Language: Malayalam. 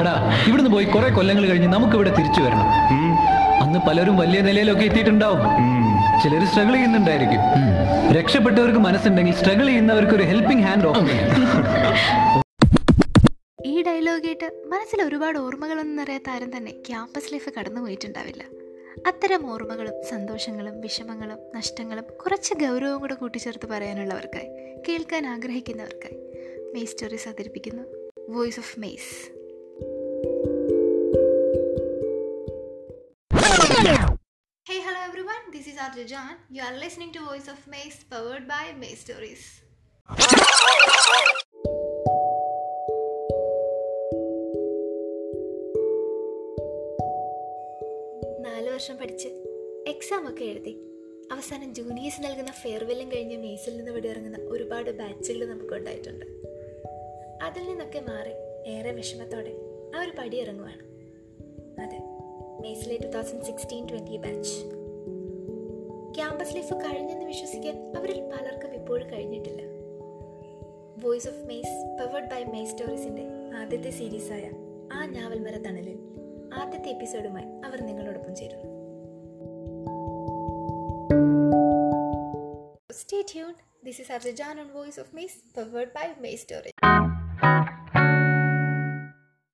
എടാ ഇവിടുന്ന് പോയി കുറെ കൊല്ലങ്ങൾ കഴിഞ്ഞ് നമുക്ക് ഇവിടെ തിരിച്ചു വരണം. അന്ന് പലരും വലിയ നിലയിലൊക്കെ എത്തിയിട്ടുണ്ടാവും. ചിലർ സ്ട്രഗിൾ ചെയ്യുന്നുണ്ടായിരിക്കും. രക്ഷപ്പെട്ടവർക്ക് മനസ്സുണ്ടെങ്കിൽ സ്ട്രഗിൾ ചെയ്യുന്നവർക്ക് ഒരു ഹെൽപ്പിംഗ് ഹാൻഡ് ഓഫ് ഈ ഡയലോഗ് കേട്ട് മനസ്സിൽ ഒരുപാട് ഓർമ്മകളൊന്നും നിറയാത്ത ആരും തന്നെ ക്യാമ്പസ് ലൈഫ് കടന്നു പോയിട്ടുണ്ടാവില്ല. അത്തരം ഓർമ്മകളും സന്തോഷങ്ങളും വിഷമങ്ങളും നഷ്ടങ്ങളും കുറച്ച് ഗൗരവവും കൂടെ കൂട്ടിച്ചേർത്ത് പറയാനുള്ളവർക്കായി കേൾക്കാൻ ആഗ്രഹിക്കുന്നവർക്കായി. മെയ് സ്റ്റോറീസ് അവതരിപ്പിക്കുന്നു. Voice of MACE Hey, hello everyone. This is Arjun Jan. You are listening to Voice of Maze, powered by Maze Stories. നാല് വർഷം പഠിച്ച് എക്സാം ഒക്കെ എഴുതി അവസാനം ജൂനിയേഴ്സ് നൽകുന്ന ഫെയർവെല്ലും കഴിഞ്ഞ് മേസിൽ നിന്ന് ഇവിടെ ഇറങ്ങുന്ന ഒരുപാട് ബാച്ചുകൾ നമുക്ക് ഉണ്ടായിട്ടുണ്ട് അതിൽ നിന്നൊക്കെ മാറി ഏറെ വിഷമത്തോടെ ആ ഒരു പടി ഇറങ്ങുവാണ് മെയ്സിലെ two thousand sixteen twenty batch campus life കഴിഞ്ഞെന്ന് വിശ്വസിക്കാൻ അവരിൽ പലർക്കും ഇപ്പോഴും കഴിഞ്ഞിട്ടില്ല. Voice of MACE powered by May സ്റ്റോറീസിന്റെ ആദ്യത്തെ സീരീസായ ആ ഞാവൽ മര തണലിൽ ആദ്യത്തെ എപ്പിസോഡുമായി അവർ നിങ്ങളോടൊപ്പം ചേരുന്നു. Stay tuned. This is Arjan on Voice of MACE powered by May story